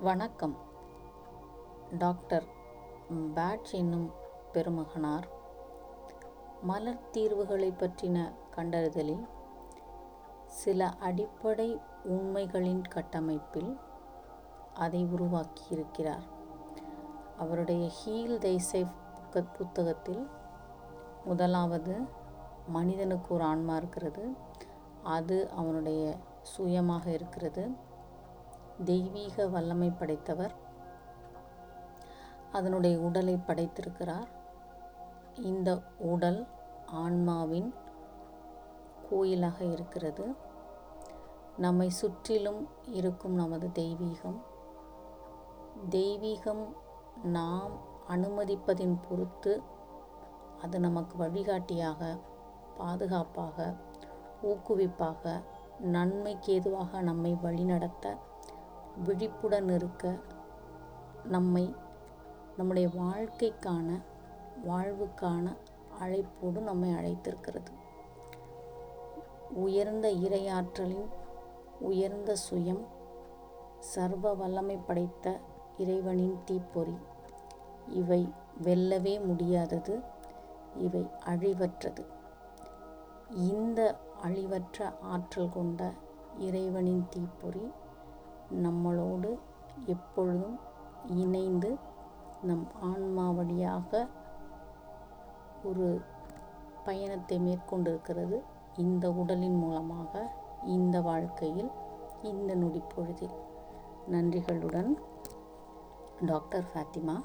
வணக்கம். Doctor batch என்னும் பெருமகனார். மலர் தீர்வுகளை பற்றின கண்டறிதலில் சில அடிப்படை உண்மைகளின் கட்டமைப்பில் அதை உருவாக்கியிருக்கிறார். அவருடைய ஹீல் தைசைஃப் புத்தகத்தில் முதலாவது மனிதனுக்கு ஒரு ஆன்மா இருக்கிறது. அது அவனுடைய சுயமாக இருக்கிறது. தெய்வீக வல்லமை படைத்தவர். அதனுடைய உடலை படைத்திருக்கிறார். இந்த உடல் ஆன்மாவின் கோயிலாக இருக்கிறது. நம்மை சுற்றிலும் இருக்கும் நமது தெய்வீகம். தெய்வீகம் நாம் அனுமதிப்பதின் பொறுத்து அது நமக்கு வழிகாட்டியாக பாதுகாப்பாக ஊக்குவிப்பாக நன்மைக்கு ஏதுவாக நம்மை வழிநடத்த விழிப்புடன் இருக்க நம்மை நம்முடைய வாழ்க்கைக்கான வாழ்வுக்கான அழைப்போடு நம்மை அழைத்திருக்கிறது. உயர்ந்த இரையாற்றலின் உயர்ந்த சுயம் சர்வ வல்லமை படைத்த இறைவனின் தீப்பொறி. இவை வெல்லவே முடியாதது இவை அழிவற்றது. இந்த அழிவற்ற ஆற்றல் கொண்ட இறைவனின் தீப்பொறி நம்மளோடு எப்பொழுதும் இணைந்து நம் ஆன்மா வழியாக ஒரு பயணத்தை மேற்கொண்டிருக்கிறது. இந்த உடலின் மூலமாக இந்த வாழ்க்கையில் இந்த நொடிப்பொழுதில். நன்றிகளுடன் டாக்டர் ஃபாத்திமா.